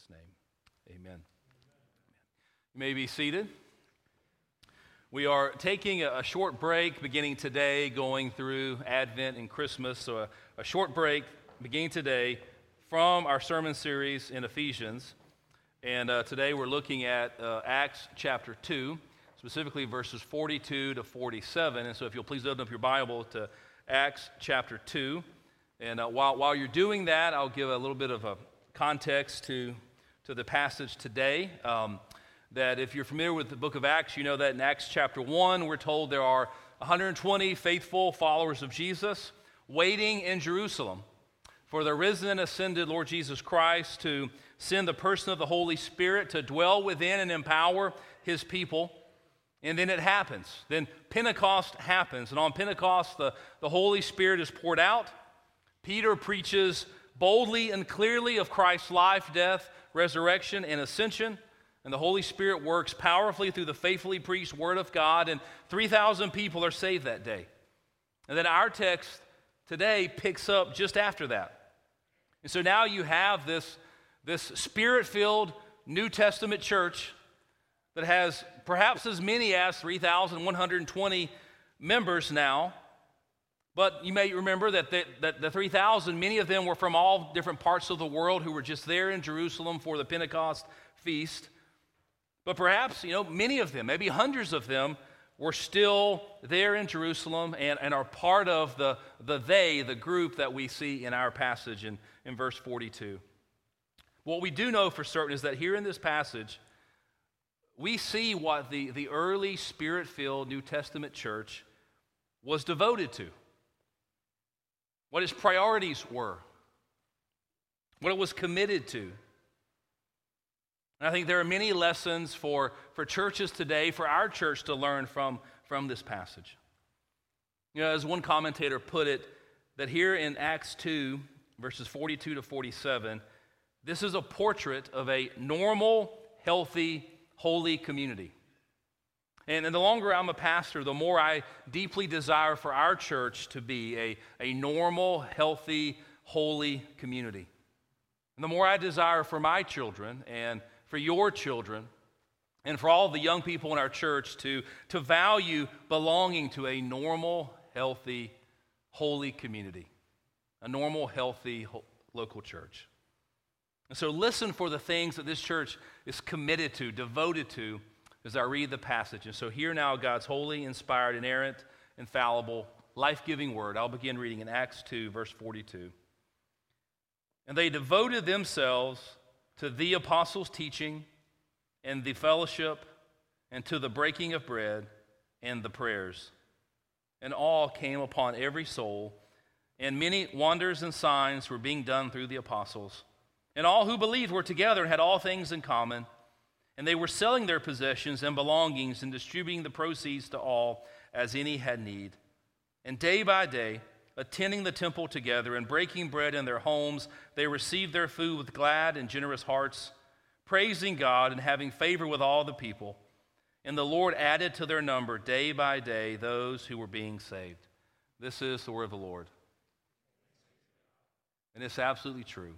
Jesus' name, amen. You may be seated. We are taking a short break beginning today, going through Advent and Christmas. So, a, a short break beginning today from our sermon series in Ephesians. And uh, today we're looking at uh, Acts chapter 2, specifically verses 42 to 47. And so, if you'll please open up your Bible to Acts chapter 2. And uh, while, while you're doing that, I'll give a little bit of a context to, to the passage today. Um, that if you're familiar with the book of Acts, you know that in Acts chapter 1, we're told there are 120 faithful followers of Jesus waiting in Jerusalem for the risen and ascended Lord Jesus Christ to send the person of the Holy Spirit to dwell within and empower his people. And then it happens. Then Pentecost happens. And on Pentecost, the, the Holy Spirit is poured out. Peter preaches boldly and clearly of Christ's life, death, resurrection, and ascension. And the Holy Spirit works powerfully through the faithfully preached Word of God, and 3,000 people are saved that day. And then our text today picks up just after that. And so now you have this, this spirit filled New Testament church that has perhaps as many as 3,120 members now. But you may remember that the, that the 3,000, many of them were from all different parts of the world who were just there in Jerusalem for the Pentecost feast. But perhaps, you know, many of them, maybe hundreds of them, were still there in Jerusalem and, and are part of the, the they, the group that we see in our passage in, in verse 42. What we do know for certain is that here in this passage, we see what the, the early spirit filled New Testament church was devoted to, what its priorities were, what it was committed to. And I think there are many lessons for, for churches today, for our church to learn from, from this passage. You know, as one commentator put it, that here in Acts 2, verses 42 to 47, this is a portrait of a normal, healthy, holy community. And, the longer I'm a pastor, the more I deeply desire for our church to be a, a normal, healthy, holy community. And the more I desire for my children and for your children, and for all the young people in our church to, to value belonging to a normal, healthy, holy community, a normal, healthy local church. And so, listen for the things that this church is committed to, devoted to, as I read the passage. And so, hear now God's holy, inspired, inerrant, infallible, life giving word. I'll begin reading in Acts 2, verse 42. And they devoted themselves to the apostles' teaching and the fellowship and to the breaking of bread and the prayers. And awe came upon every soul, and many wonders and signs were being done through the apostles. And all who believed were together and had all things in common. And they were selling their possessions and belongings and distributing the proceeds to all as any had need. And day by day, attending the temple together and breaking bread in their homes, they received their food with glad and generous hearts, praising God and having favor with all the people. And the Lord added to their number day by day those who were being saved. This is the word of the Lord. And it's absolutely true.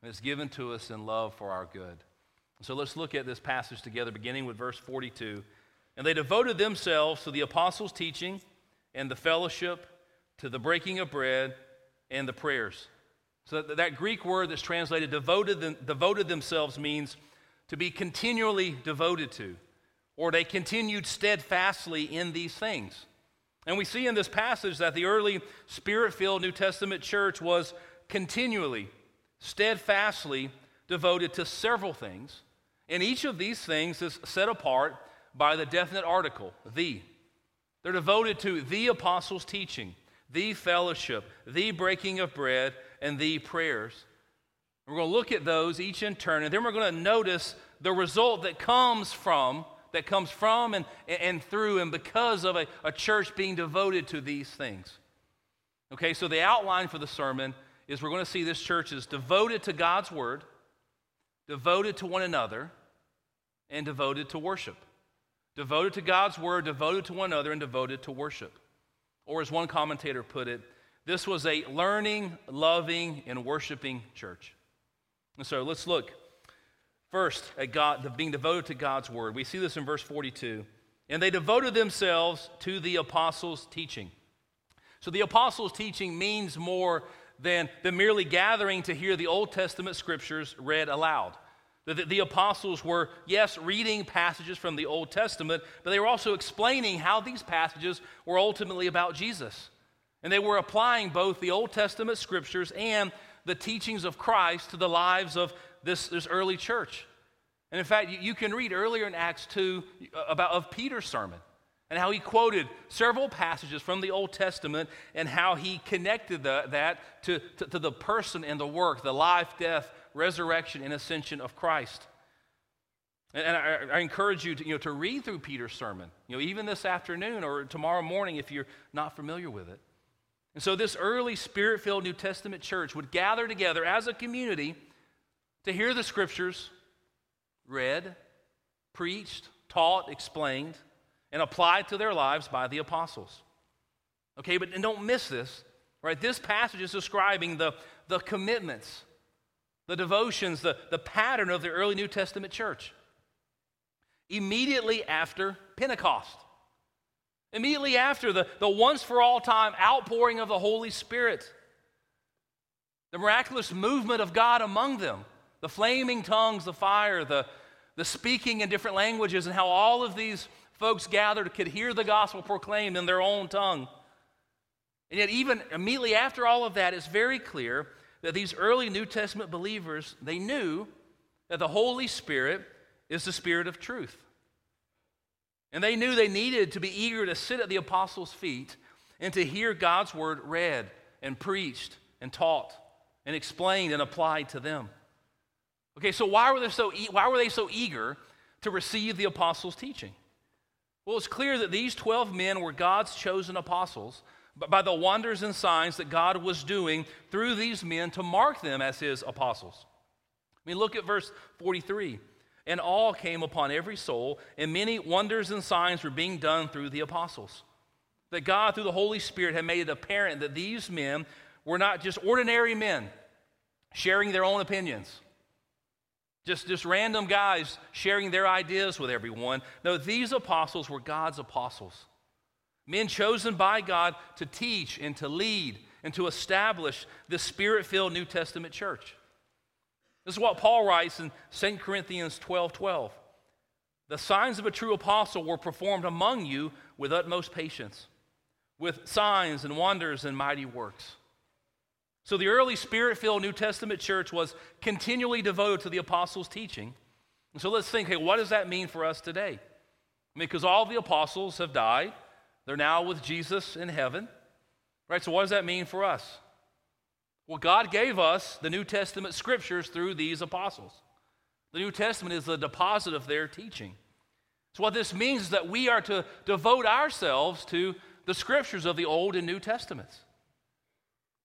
And it's given to us in love for our good. So let's look at this passage together, beginning with verse 42. And they devoted themselves to the apostles' teaching and the fellowship to the breaking of bread and the prayers. So that, Greek word that's translated devoted, them, devoted themselves means to be continually devoted to, or they continued steadfastly in these things. And we see in this passage that the early spirit filled New Testament church was continually, steadfastly devoted to several things. And each of these things is set apart by the definite article, the. They're devoted to the apostles' teaching, the fellowship, the breaking of bread, and the prayers. We're going to look at those each in turn, and then we're going to notice the result that comes from, that comes from and, and through and because of a, a church being devoted to these things. Okay, so the outline for the sermon is we're going to see this church is devoted to God's word, devoted to one another, and devoted to worship. Devoted to God's word, devoted to one another, and devoted to worship. Or, as one commentator put it, this was a learning, loving, and worshiping church. And so let's look. First, at God, being devoted to God's word. We see this in verse 42. And they devoted themselves to the apostles' teaching. So the apostles' teaching means more than, than merely gathering to hear the Old Testament scriptures read aloud. The, the, the, apostles were, yes, reading passages from the Old Testament, but they were also explaining how these passages were ultimately about Jesus. And they were applying both the Old Testament scriptures and the teachings of Christ to the lives of this, this early church. And in fact, you, you can read earlier in Acts 2 uh, about of Peter's sermon and how he quoted several passages from the Old Testament and how he connected the, that to, to, to the person and the work, the life, death, resurrection, and ascension of Christ. And, I, I, encourage you to, you know, to read through Peter's sermon, you know, even this afternoon or tomorrow morning if you're not familiar with it. And so this early spirit filled New Testament church would gather together as a community to hear the scriptures read, preached, taught, explained, and applied to their lives by the apostles. Okay, but and don't miss this, right? This passage is describing the, the commitments, the devotions, the, the pattern of the early New Testament church. Immediately after Pentecost, immediately after the, the once for all time outpouring of the Holy Spirit, the miraculous movement of God among them, the flaming tongues, the fire, the, the speaking in different languages, and how all of these folks gathered could hear the gospel proclaimed in their own tongue. And yet, even immediately after all of that, it's very clear that these early New Testament believers, they knew that the Holy Spirit is the Spirit of truth. And they knew they needed to be eager to sit at the apostles' feet and to hear God's word read and preached and taught and explained and applied to them. Okay, so why were they so, e- why were they so eager to receive the apostles' teaching? Well, it's clear that these 12 men were God's chosen apostles but by the wonders and signs that God was doing through these men to mark them as his apostles. I mean, look at verse 43. And all came upon every soul, and many wonders and signs were being done through the apostles. That God, through the Holy Spirit, had made it apparent that these men were not just ordinary men sharing their own opinions, just, just random guys sharing their ideas with everyone. No, these apostles were God's apostles. Men chosen by God to teach and to lead and to establish the spirit filled New Testament church. This is what Paul writes in 2 Corinthians 12 12. The signs of a true apostle were performed among you with utmost patience, with signs and wonders and mighty works. So the early spirit filled New Testament church was continually devoted to the apostles' teaching. And so let's think hey, what does that mean for us today? I mean, because all the apostles have died, they're now with Jesus in heaven. Right? So what does that mean for us? Well, God gave us the New Testament scriptures through these apostles. The New Testament is the deposit of their teaching. So, what this means is that we are to devote ourselves to the scriptures of the Old and New Testaments.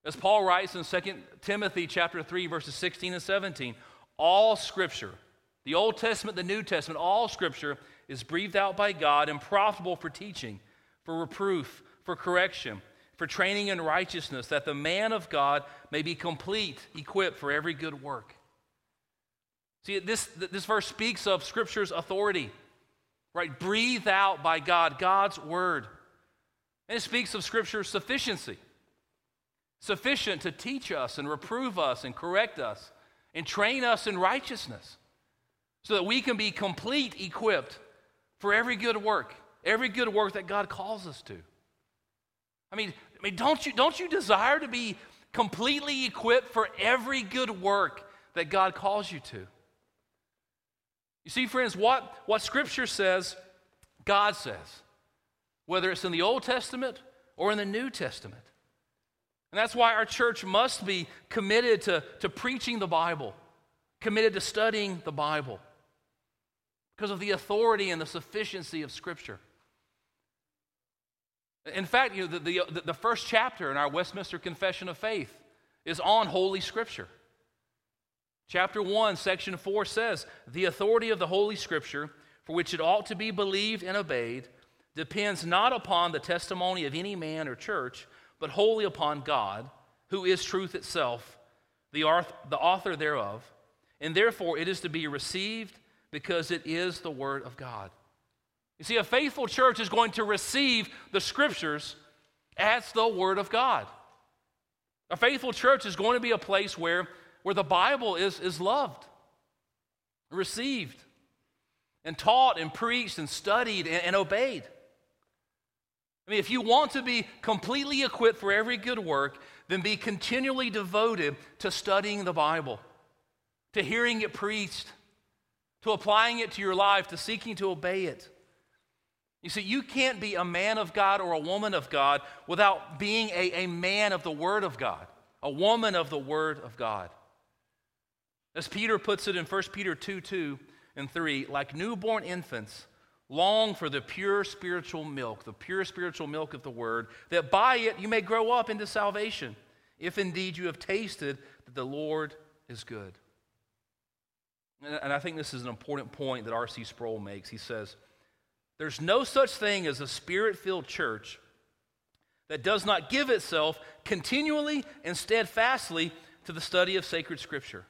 As Paul writes in 2 Timothy chapter 3 verses 16 and 17, all scripture, the Old Testament, the New Testament, all scripture is breathed out by God and profitable for teaching, for reproof, for correction, for training in righteousness, that the man of God may be complete, equipped for every good work. See, this, this verse speaks of Scripture's authority, right? Breathed out by God, God's word. And it speaks of Scripture's sufficiency sufficient to teach us and reprove us and correct us and train us in righteousness so that we can be complete equipped for every good work, every good work that God calls us to. I mean, I mean don't, you, don't you desire to be completely equipped for every good work that God calls you to? You see, friends, what, what Scripture says, God says, whether it's in the Old Testament or in the New Testament. And that's why our church must be committed to, to preaching the Bible, committed to studying the Bible, because of the authority and the sufficiency of Scripture. In fact, you know, the, the, the first chapter in our Westminster Confession of Faith is on Holy Scripture. Chapter 1, section 4 says, The authority of the Holy Scripture, for which it ought to be believed and obeyed, depends not upon the testimony of any man or church but wholly upon God, who is truth itself, the author thereof, and therefore it is to be received because it is the Word of God. You see, a faithful church is going to receive the Scriptures as the Word of God. A faithful church is going to be a place where, where the Bible is, is loved, received, and taught, and preached, and studied, and, and obeyed. I mean, if you want to be completely equipped for every good work, then be continually devoted to studying the Bible, to hearing it preached, to applying it to your life, to seeking to obey it. You see, you can't be a man of God or a woman of God without being a, a man of the Word of God, a woman of the Word of God. As Peter puts it in 1 Peter 2 2 and 3, like newborn infants, Long for the pure spiritual milk, the pure spiritual milk of the word, that by it you may grow up into salvation, if indeed you have tasted that the Lord is good. And I think this is an important point that R.C. Sproul makes. He says, There's no such thing as a spirit filled church that does not give itself continually and steadfastly to the study of sacred scripture.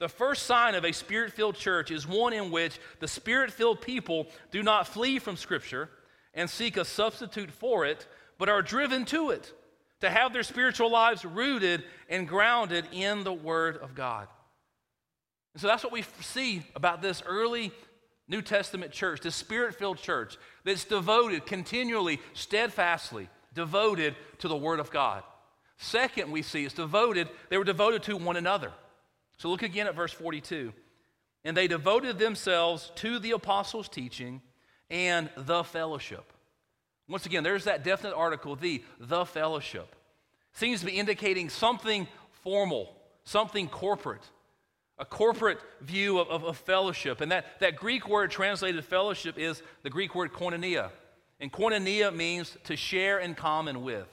The first sign of a spirit filled church is one in which the spirit filled people do not flee from Scripture and seek a substitute for it, but are driven to it, to have their spiritual lives rooted and grounded in the Word of God. And so that's what we see about this early New Testament church, this spirit filled church that's devoted continually, steadfastly, devoted to the Word of God. Second, we see it's devoted, they were devoted to one another. So look again at verse 42. And they devoted themselves to the apostles' teaching and the fellowship. Once again, there's that definite article, the, the fellowship. Seems to be indicating something formal, something corporate, a corporate view of, of, of, fellowship. And that, that Greek word translated fellowship is the Greek word koinonia. And koinonia means to share in common with.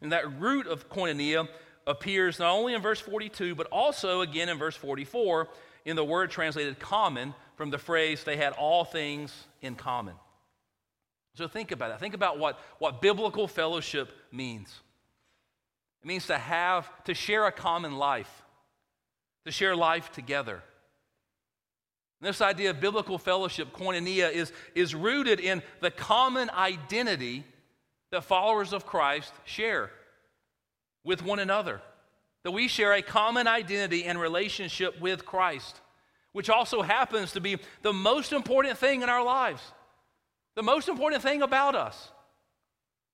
And that root of koinonia appears not only in verse 42, but also again in verse 44 in the word translated common from the phrase they had all things in common. So think about that. Think about what, what biblical fellowship means. It means to have, to share a common life, to share life together. And this idea of biblical fellowship, koinonia, is, is rooted in the common identity that followers of Christ share with one another. That we share a common identity and relationship with Christ, which also happens to be the most important thing in our lives, the most important thing about us.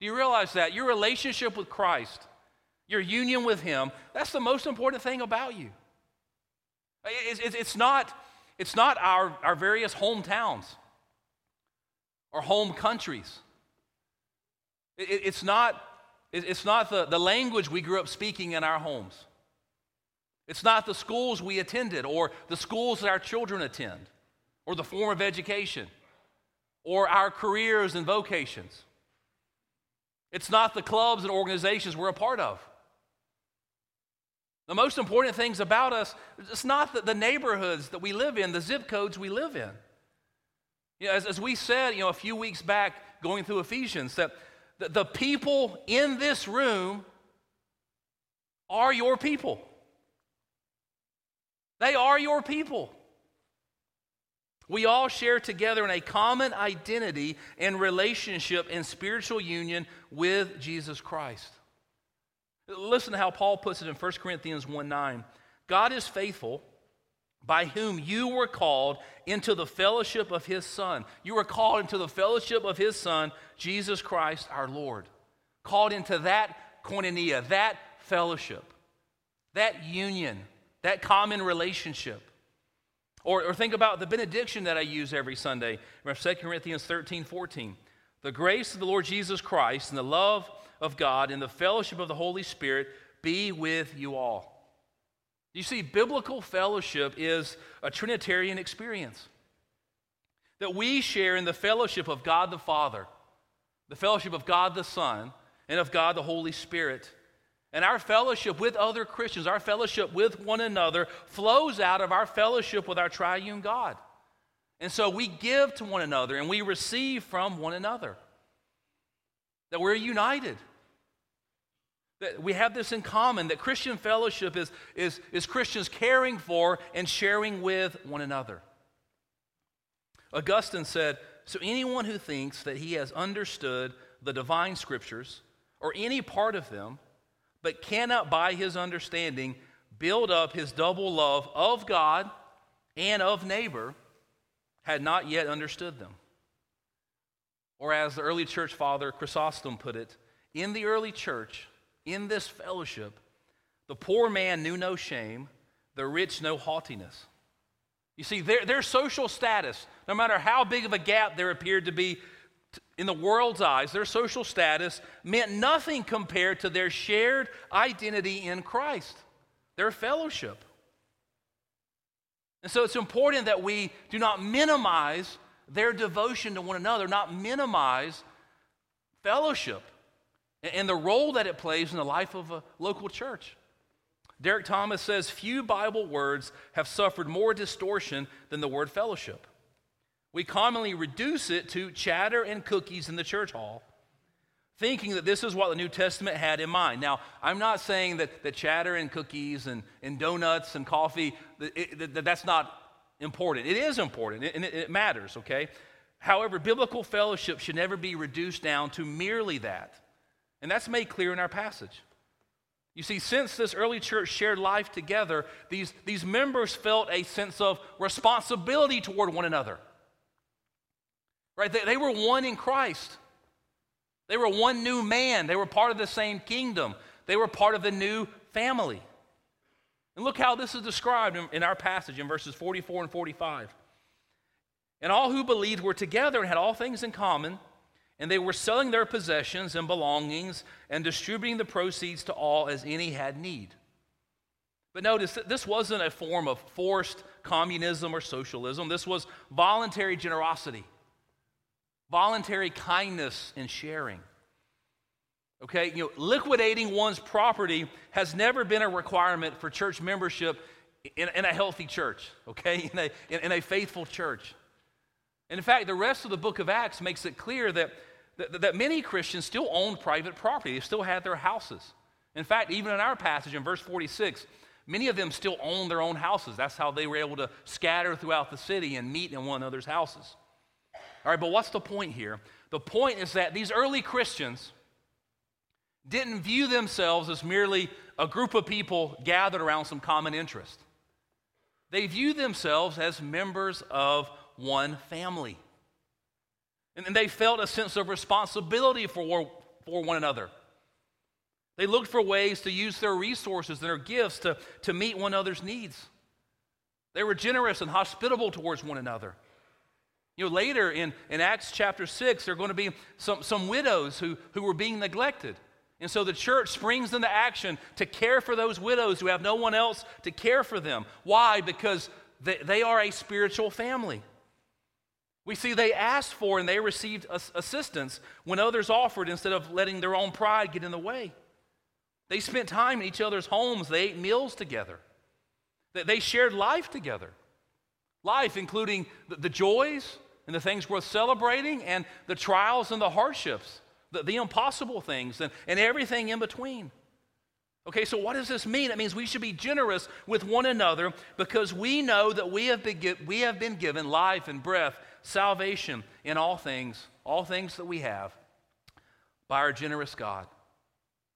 Do you realize that? Your relationship with Christ, your union with Him, that's the most important thing about you. It's, not, it's not our, our various hometowns or home countries. It's not it's not the, the language we grew up speaking in our homes. It's not the schools we attended or the schools that our children attend or the form of education or our careers and vocations. It's not the clubs and organizations we're a part of. The most important things about us, it's not the, the neighborhoods that we live in, the zip codes we live in. You know, as, as we said, you know, a few weeks back going through Ephesians, that the, people in this room are your people. They are your people. We all share together in a common identity and relationship and spiritual union with Jesus Christ. Listen to how Paul puts it in 1 Corinthians 1 9. God is faithful by whom you were called into the fellowship of his Son. You were called into the fellowship of his Son, Jesus Christ our Lord. Called into that koinonia, that fellowship, that union, that common relationship. Or, or think about the benediction that I use every Sunday. Remember 2 Corinthians 13, 14. The grace of the Lord Jesus Christ and the love of God and the fellowship of the Holy Spirit be with you all. You see, biblical fellowship is a Trinitarian experience. That we share in the fellowship of God the Father, the fellowship of God the Son, and of God the Holy Spirit. And our fellowship with other Christians, our fellowship with one another, flows out of our fellowship with our triune God. And so we give to one another and we receive from one another. That we're united That we have this in common that Christian fellowship is, is, is Christians caring for and sharing with one another. Augustine said, So anyone who thinks that he has understood the divine scriptures or any part of them, but cannot by his understanding build up his double love of God and of neighbor, had not yet understood them. Or as the early church father Chrysostom put it, in the early church, in this fellowship, the poor man knew no shame, the rich no haughtiness. You see, their, their social status, no matter how big of a gap there appeared to be in the world's eyes, their social status meant nothing compared to their shared identity in Christ, their fellowship. And so it's important that we do not minimize their devotion to one another, not minimize fellowship and the role that it plays in the life of a local church. Derek Thomas says few Bible words have suffered more distortion than the word fellowship. We commonly reduce it to chatter and cookies in the church hall, thinking that this is what the New Testament had in mind. Now, I'm not saying that, the chatter and cookies and, and donuts and coffee, that, that that's not important. It is important and it, it matters, okay? However, biblical fellowship should never be reduced down to merely that. And that's made clear in our passage. You see, since this early church shared life together, these, these members felt a sense of responsibility toward one another. Right? They, they were one in Christ. They were one new man. They were part of the same kingdom. They were part of the new family. And look how this is described in, in our passage in verses 44 and 45. And all who believed were together and had all things in common and they were selling their possessions and belongings and distributing the proceeds to all as any had need. But notice that this wasn't a form of forced communism or socialism. This was voluntary generosity, voluntary kindness and sharing. Okay, you know, liquidating one's property has never been a requirement for church membership in, in a healthy church, okay, in a, in, in a faithful church. And in fact, the rest of the book of Acts makes it clear that that, that many Christians still owned private property, they still had their houses. In fact, even in our passage in verse 46, many of them still owned their own houses. That's how they were able to scatter throughout the city and meet in one another's houses. All right, but what's the point here? The point is that these early Christians didn't view themselves as merely a group of people gathered around some common interest. They viewed themselves as members of one family. And they felt a sense of responsibility for, for one another. They looked for ways to use their resources and their gifts to, to meet one another's needs. They were generous and hospitable towards one another. You know, later in, in Acts chapter 6, there are going to be some, some widows who, who were being neglected. And so the church springs into action to care for those widows who have no one else to care for them. Why? Because they, they are a spiritual family. We see they asked for and they received assistance when others offered instead of letting their own pride get in the way. They spent time in each other's homes, they ate meals together, they shared life together. Life, including the joys and the things worth celebrating, and the trials and the hardships, the, the impossible things, and, and everything in between. Okay, so what does this mean? It means we should be generous with one another because we know that we have been, we have been given life and breath salvation in all things, all things that we have, by our generous God,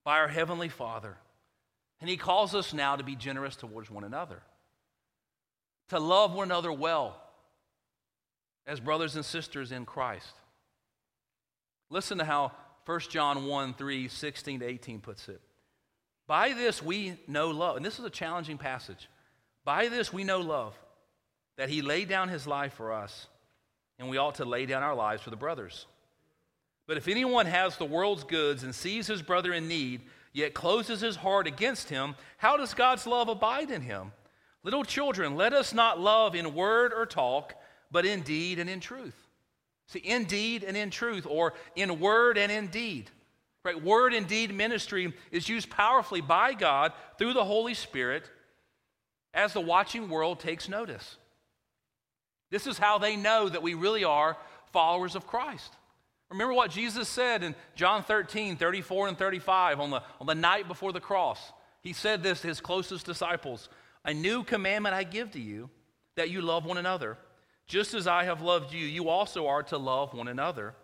by our Heavenly Father. And He calls us now to be generous towards one another, to love one another well as brothers and sisters in Christ. Listen to how 1 John 1 3, 16 to 18 puts it. By this we know love. And this is a challenging passage. By this we know love, that he laid down his life for us and we ought to lay down our lives for the brothers. But if anyone has the world's goods and sees his brother in need, yet closes his heart against him, how does God's love abide in him? Little children, let us not love in word or talk, but in deed and in truth. See, in deed and in truth, or in word and in deed. Right? Word and deed ministry is used powerfully by God through the Holy Spirit as the watching world takes notice. This is how they know that we really are followers of Christ. Remember what Jesus said in John 13, 34 and 35 on the, on the night before the cross. He said this to his closest disciples A new commandment I give to you, that you love one another. Just as I have loved you, you also are to love one another.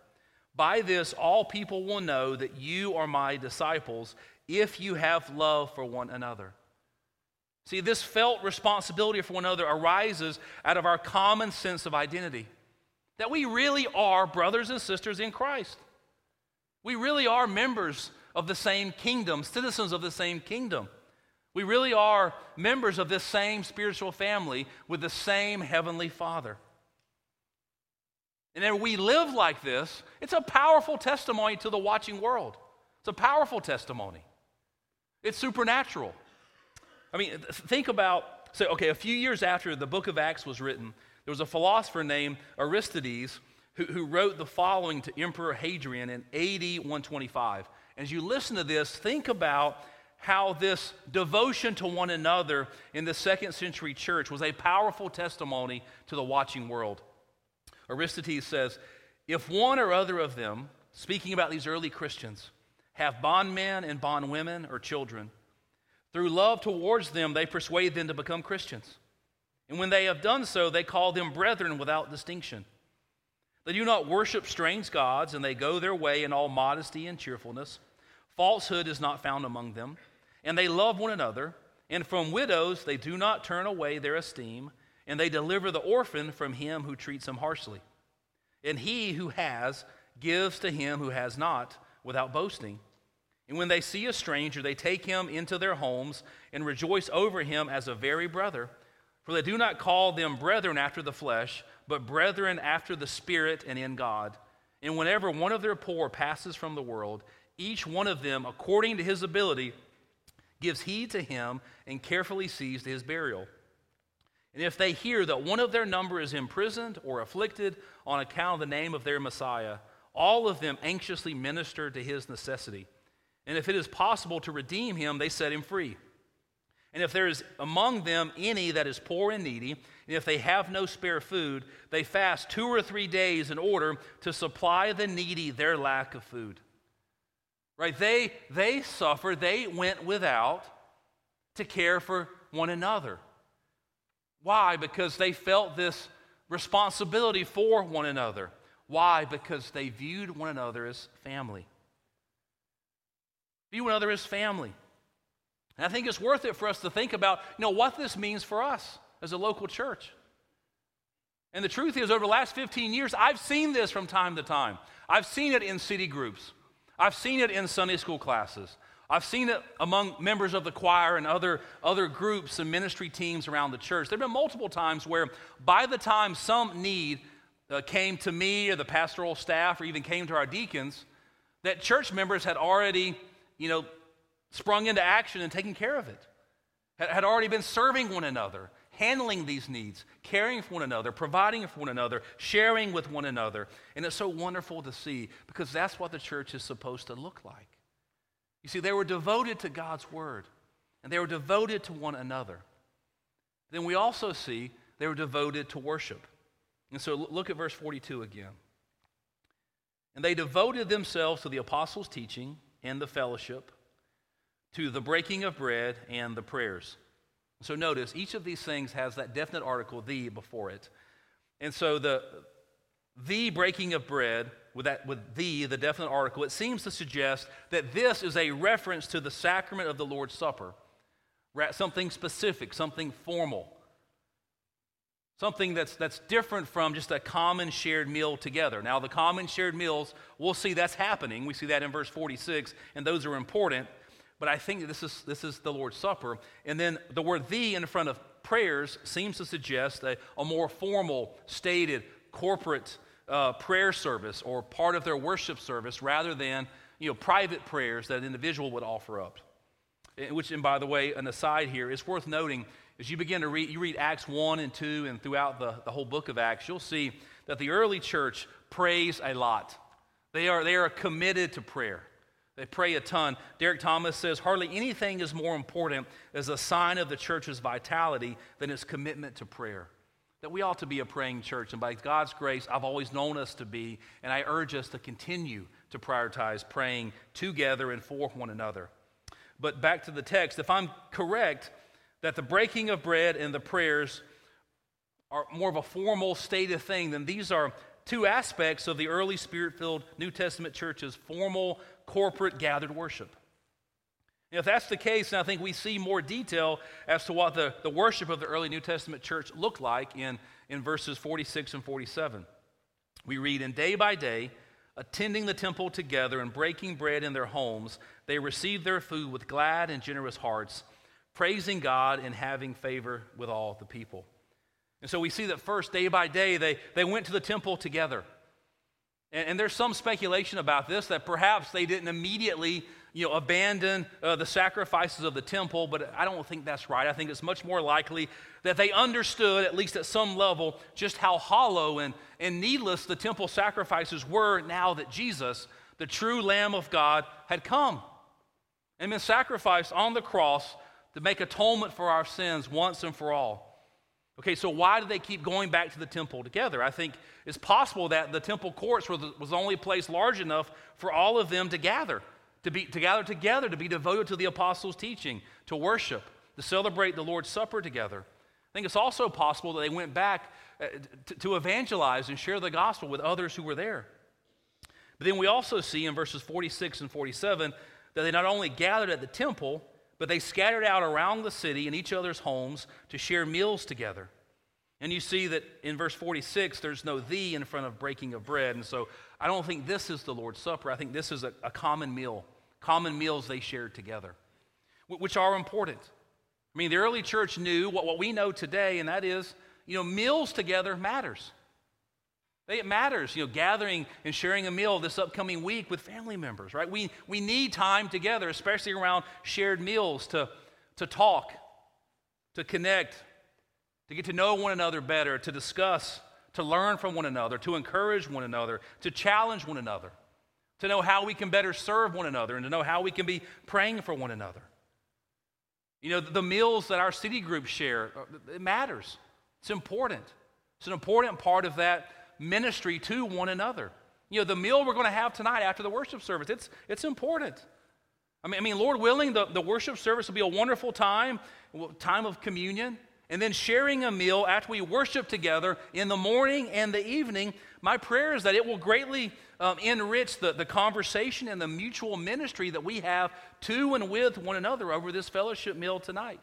By this, all people will know that you are my disciples if you have love for one another. See, this felt responsibility for one another arises out of our common sense of identity that we really are brothers and sisters in Christ. We really are members of the same kingdom, citizens of the same kingdom. We really are members of this same spiritual family with the same heavenly Father. And then we live like this, it's a powerful testimony to the watching world. It's a powerful testimony. It's supernatural. I mean, think about, so, okay, a few years after the book of Acts was written, there was a philosopher named Aristides who, who wrote the following to Emperor Hadrian in AD 125. As you listen to this, think about how this devotion to one another in the second century church was a powerful testimony to the watching world. Aristides says, if one or other of them, speaking about these early Christians, have bondmen and bondwomen or children, through love towards them, they persuade them to become Christians. And when they have done so, they call them brethren without distinction. They do not worship strange gods, and they go their way in all modesty and cheerfulness. Falsehood is not found among them, and they love one another. And from widows they do not turn away their esteem, and they deliver the orphan from him who treats him harshly. And he who has gives to him who has not without boasting. And when they see a stranger, they take him into their homes and rejoice over him as a very brother. For they do not call them brethren after the flesh, but brethren after the Spirit and in God. And whenever one of their poor passes from the world, each one of them, according to his ability, gives heed to him and carefully sees to his burial. And if they hear that one of their number is imprisoned or afflicted on account of the name of their Messiah, all of them anxiously minister to his necessity. And if it is possible to redeem him, they set him free. And if there is among them any that is poor and needy, and if they have no spare food, they fast two or three days in order to supply the needy their lack of food. Right? They, they suffered, they went without to care for one another. Why? Because they felt this responsibility for one another. Why? Because they viewed one another as family. View one another as family. And I think it's worth it for us to think about, you know, what this means for us as a local church. And the truth is, over the last 15 years, I've seen this from time to time. I've seen it in city groups. I've seen it in Sunday school classes. I've seen it among members of the choir and other, other groups and ministry teams around the church. There have been multiple times where, by the time some need uh, came to me or the pastoral staff or even came to our deacons, that church members had already, you know, sprung into action and taken care of it, had already been serving one another, handling these needs, caring for one another, providing for one another, sharing with one another. And it's so wonderful to see because that's what the church is supposed to look like. You see, they were devoted to God's word and they were devoted to one another. Then we also see they were devoted to worship. And so look at verse 42 again. And they devoted themselves to the apostles' teaching and the fellowship to the breaking of bread and the prayers. So notice, each of these things has that definite article, the, before it. And so the, the breaking of bread, with, that, with the, the definite article, it seems to suggest that this is a reference to the sacrament of the Lord's Supper. Something specific, something formal. Something that's, that's different from just a common shared meal together. Now, the common shared meals, we'll see that's happening. We see that in verse 46, and those are important but I think this is, this is the Lord's Supper. And then the word thee in front of prayers seems to suggest a, a more formal, stated, corporate uh, prayer service or part of their worship service rather than you know, private prayers that an individual would offer up. Which, and by the way, an aside here, it's worth noting as you begin to read, you read Acts 1 and 2 and throughout the, the whole book of Acts, you'll see that the early church prays a lot. They are, they are committed to prayer. They pray a ton. Derek Thomas says hardly anything is more important as a sign of the church's vitality than its commitment to prayer. That we ought to be a praying church. And by God's grace, I've always known us to be, and I urge us to continue to prioritize praying together and for one another. But back to the text, if I'm correct that the breaking of bread and the prayers are more of a formal stated thing, then these are two aspects of the early spirit filled New Testament church's formal corporate gathered worship. If that's the case, then I think we see more detail as to what the, the worship of the early New Testament church looked like in, in verses 46 and 47. We read, And day by day, attending the temple together and breaking bread in their homes, they received their food with glad and generous hearts, praising God and having favor with all the people. And so we see that first, day by day, they, they went to the temple together. And, and there's some speculation about this that perhaps they didn't immediately you know, abandon uh, the sacrifices of the temple, but I don't think that's right. I think it's much more likely that they understood, at least at some level, just how hollow and, and needless the temple sacrifices were now that Jesus, the true Lamb of God, had come and been sacrificed on the cross to make atonement for our sins once and for all. Okay, so why do they keep going back to the temple together? I think it's possible that the temple courts was was only place large enough for all of them to gather, to, be, to gather together, to be devoted to the apostles' teaching, to worship, to celebrate the Lord's Supper together. I think it's also possible that they went back uh, to, to evangelize and share the gospel with others who were there. But then we also see in verses 46 and 47 that they not only gathered at the temple, but they scattered out around the city in each other's homes to share meals together. And you see that in verse 46, there's no thee in front of breaking of bread. And so I don't think this is the Lord's Supper. I think this is a, a common meal, common meals they shared together, which are important. I mean, the early church knew what, what we know today, and that is, you know, meals together matters. It matters, you know, gathering and sharing a meal this upcoming week with family members, right? We, we need time together, especially around shared meals, to, to talk, to connect, to get to know one another better, to discuss, to learn from one another, to encourage one another, to challenge one another, to know how we can better serve one another, and to know how we can be praying for one another. You know, the meals that our city groups share, uh, it matters. It's important. It's an important part of that ministry to one another. You know, the meal we're going to have tonight after the worship service, it's, it's important. I mean, I mean, Lord willing, the, the worship service will be a wonderful time, time of communion. And then sharing a meal after we worship together in the morning and the evening, my prayer is that it will greatly um, enrich the, the conversation and the mutual ministry that we have to and with one another over this fellowship meal tonight.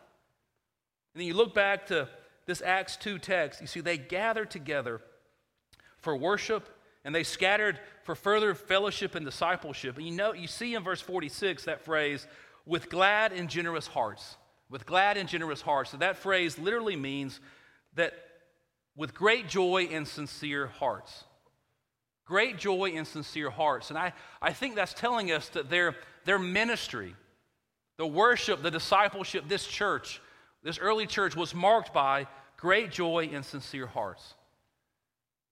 And then you look back to this Acts 2 text, you see, they gather together for worship and they scattered for further fellowship and discipleship. And you know, you see in verse 46 that phrase, with glad and generous hearts. With glad and generous hearts. So that phrase literally means that with great joy and sincere hearts. Great joy and sincere hearts. And I, I think that's telling us that their, their ministry, the worship, the discipleship, this church, this early church was marked by great joy and sincere hearts.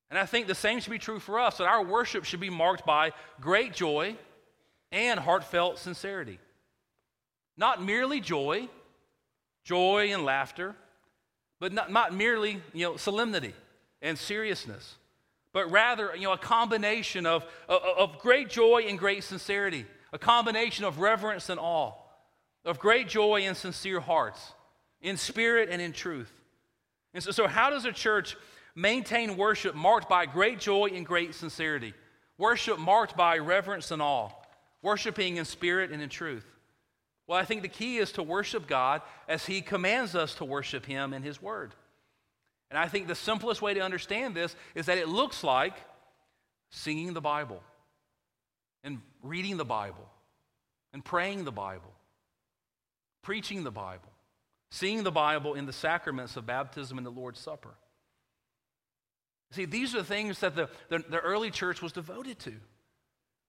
And I think the same should be true for us that our worship should be marked by great joy and heartfelt sincerity. Not merely joy, joy and laughter, but not, not merely you know, solemnity and seriousness, but rather you know, a combination of, of, of great joy and great sincerity, a combination of reverence and awe, of great joy and sincere hearts, in spirit and in truth. And so, so how does a church maintain worship marked by great joy and great sincerity. Worship marked by reverence and awe. Worshiping in spirit and in truth. Well, I think the key is to worship God as He commands us to worship Him in His Word. And I think the simplest way to understand this is that it looks like singing the Bible and reading the Bible and praying the Bible, preaching the Bible, seeing the Bible in the sacraments of baptism and the Lord's Supper. See, these are the things that the, the, the, early church was devoted to.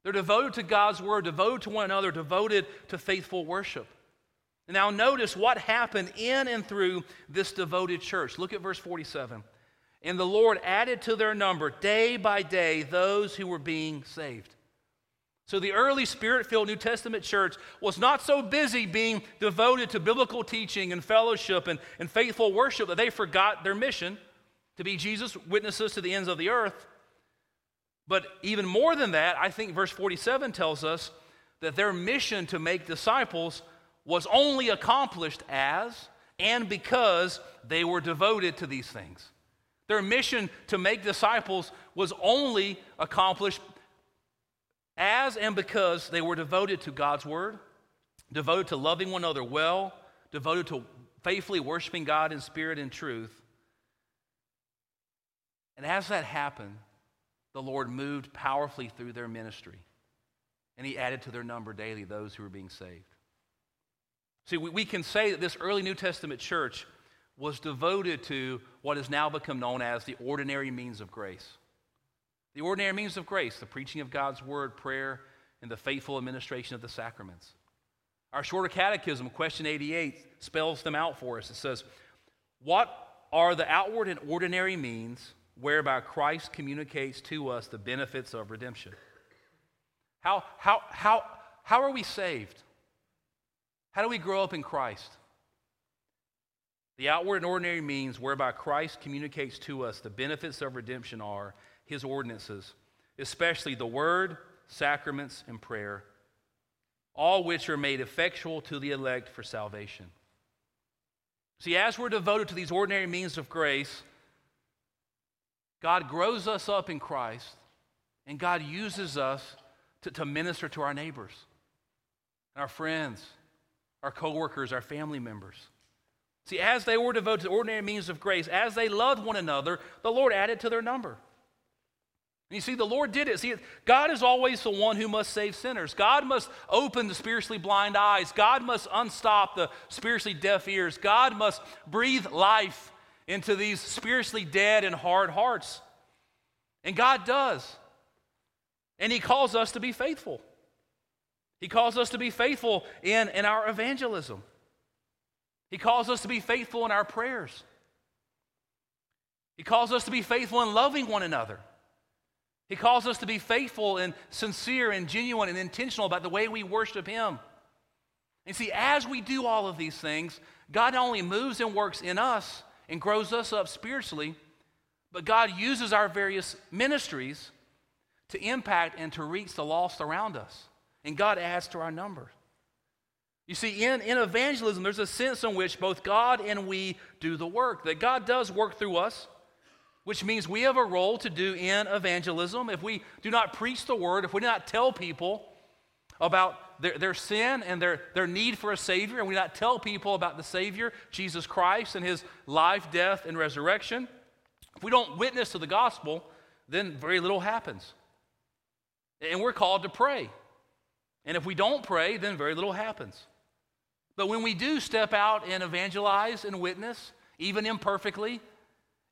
They're devoted to God's word, devoted to one another, devoted to faithful worship. Now, notice what happened in and through this devoted church. Look at verse 47. And the Lord added to their number day by day those who were being saved. So, the early spirit filled New Testament church was not so busy being devoted to biblical teaching and fellowship and, and faithful worship that they forgot their mission. to be Jesus' witnesses to the ends of the earth. But even more than that, I think verse 47 tells us that their mission to make disciples was only accomplished as and because they were devoted to these things. Their mission to make disciples was only accomplished as and because they were devoted to God's word, devoted to loving one another well, devoted to faithfully worshiping God in spirit and truth. And as that happened, the Lord moved powerfully through their ministry, and He added to their number daily those who were being saved. See, we, we can say that this early New Testament church was devoted to what has now become known as the ordinary means of grace. The ordinary means of grace, the preaching of God's word, prayer, and the faithful administration of the sacraments. Our shorter catechism, question 88, spells them out for us. It says, What are the outward and ordinary means whereby Christ communicates to us the benefits of redemption? How, how, how, how are we saved? How do we grow up in Christ? The outward and ordinary means whereby Christ communicates to us the benefits of redemption are his ordinances, especially the word, sacraments, and prayer, all which are made effectual to the elect for salvation. See, as we're devoted to these ordinary means of grace, God grows us up in Christ, and God uses us to, to minister to our neighbors, and our friends, our coworkers, our family members. See, as they were devoted to ordinary means of grace, as they loved one another, the Lord added to their number. And you see, the Lord did it. See, God is always the one who must save sinners. God must open the spiritually blind eyes. God must unstop the spiritually deaf ears. God must breathe life into these spiritually dead and hard hearts. And God does. And He calls us to be faithful. He calls us to be faithful in, in our evangelism. He calls us to be faithful in our prayers. He calls us to be faithful in loving one another. He calls us to be faithful and sincere and genuine and intentional about the way we worship Him. And see, as we do all of these things, God not only moves and works in us and grows us up spiritually, but God uses our various ministries to impact and to reach the lost around us. And God adds to our number. You see, in, in evangelism, there's a sense in which both God and we do the work, that God does work through us, which means we have a role to do in evangelism. If we do not preach the word, if we do not tell people about their, their sin and their, their need for a Savior, and we not tell people about the Savior, Jesus Christ, and his life, death, and resurrection, if we don't witness to the gospel, then very little happens. And we're called to pray. And if we don't pray, then very little happens. But when we do step out and evangelize and witness, even imperfectly,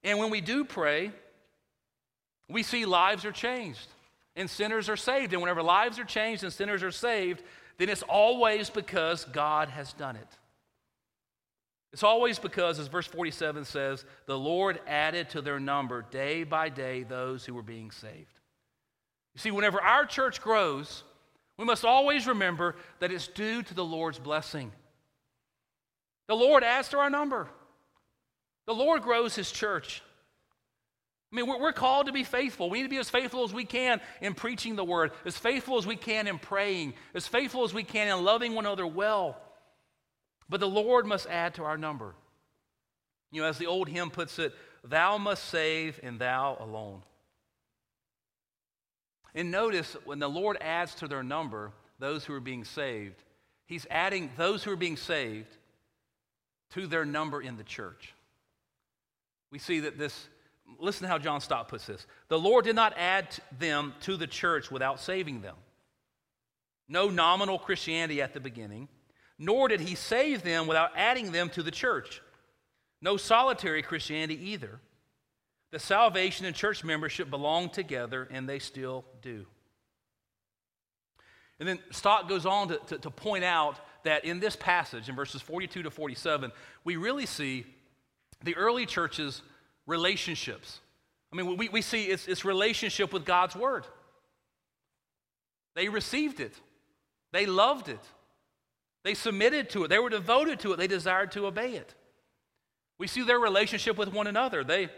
and when we do pray, we see lives are changed and sinners are saved. And whenever lives are changed and sinners are saved, then it's always because God has done it. It's always because, as verse 47 says, the Lord added to their number day by day those who were being saved. You see, whenever our church grows, we must always remember that it's due to the Lord's blessing. The Lord adds to our number. The Lord grows his church. I mean, we're, we're, called to be faithful. We need to be as faithful as we can in preaching the word, as faithful as we can in praying, as faithful as we can in loving one another well. But the Lord must add to our number. You know, as the old hymn puts it, thou must save and thou alone. And notice when the Lord adds to their number those who are being saved, he's adding those who are being saved to their number in the church. We see that this, listen to how John Stott puts this. The Lord did not add them to the church without saving them. No nominal Christianity at the beginning, nor did he save them without adding them to the church. No solitary Christianity either. The salvation and church membership belong together, and they still do. And then Stott goes on to, to, to point out that in this passage, in verses 42 to 47, we really see the early church's relationships. I mean, we, we see its, its relationship with God's Word. They received it, they loved it, they submitted to it, they were devoted to it, they desired to obey it. We see their relationship with one another. They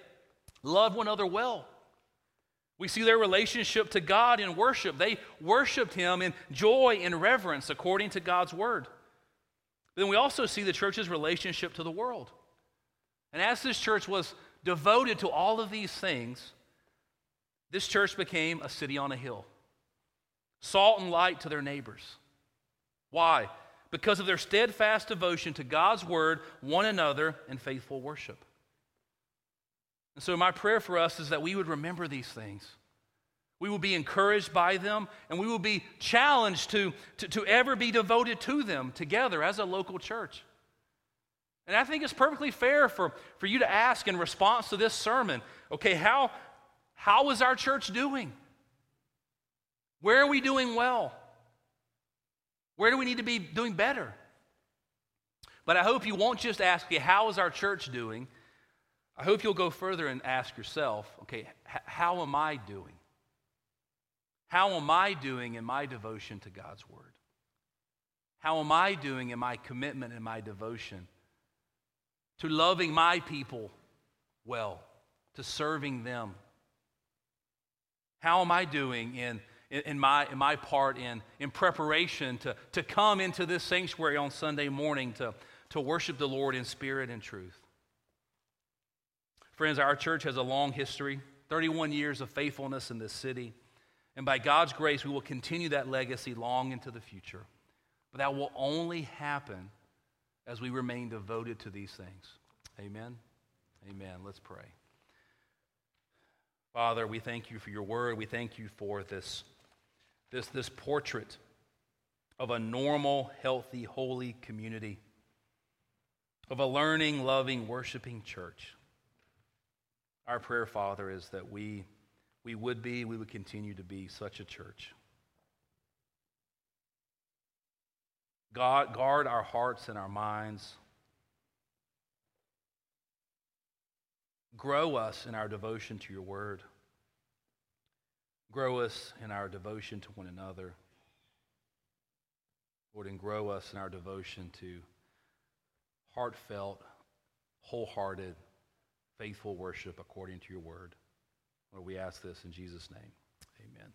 love one another well. We see their relationship to God in worship. They worshiped Him in joy and reverence according to God's word. Then we also see the church's relationship to the world. And as this church was devoted to all of these things, this church became a city on a hill, salt and light to their neighbors. Why? Because of their steadfast devotion to God's word, one another, and faithful worship. And so, my prayer for us is that we would remember these things. We will be encouraged by them, and we will be challenged to, to, to ever be devoted to them together as a local church. And I think it's perfectly fair for, for you to ask in response to this sermon okay, how, how is our church doing? Where are we doing well? Where do we need to be doing better? But I hope you won't just ask me, how is our church doing? I hope you'll go further and ask yourself, okay, h- how am I doing? How am I doing in my devotion to God's Word? How am I doing in my commitment and my devotion to loving my people well, to serving them? How am I doing in, in, in my, in my part in, in preparation to, to come into this sanctuary on Sunday morning to, to worship the Lord in spirit and truth? Friends, our church has a long history 31 years of faithfulness in this city. And by God's grace, we will continue that legacy long into the future. But that will only happen as we remain devoted to these things. Amen. Amen. Let's pray. Father, we thank you for your word. We thank you for this, this, this portrait of a normal, healthy, holy community, of a learning, loving, worshiping church. Our prayer, Father, is that we, we would be, we would continue to be such a church. God, guard our hearts and our minds. Grow us in our devotion to your word. Grow us in our devotion to one another. Lord, and grow us in our devotion to heartfelt, wholehearted, faithful worship according to your word. Lord, we ask this in Jesus' name. Amen.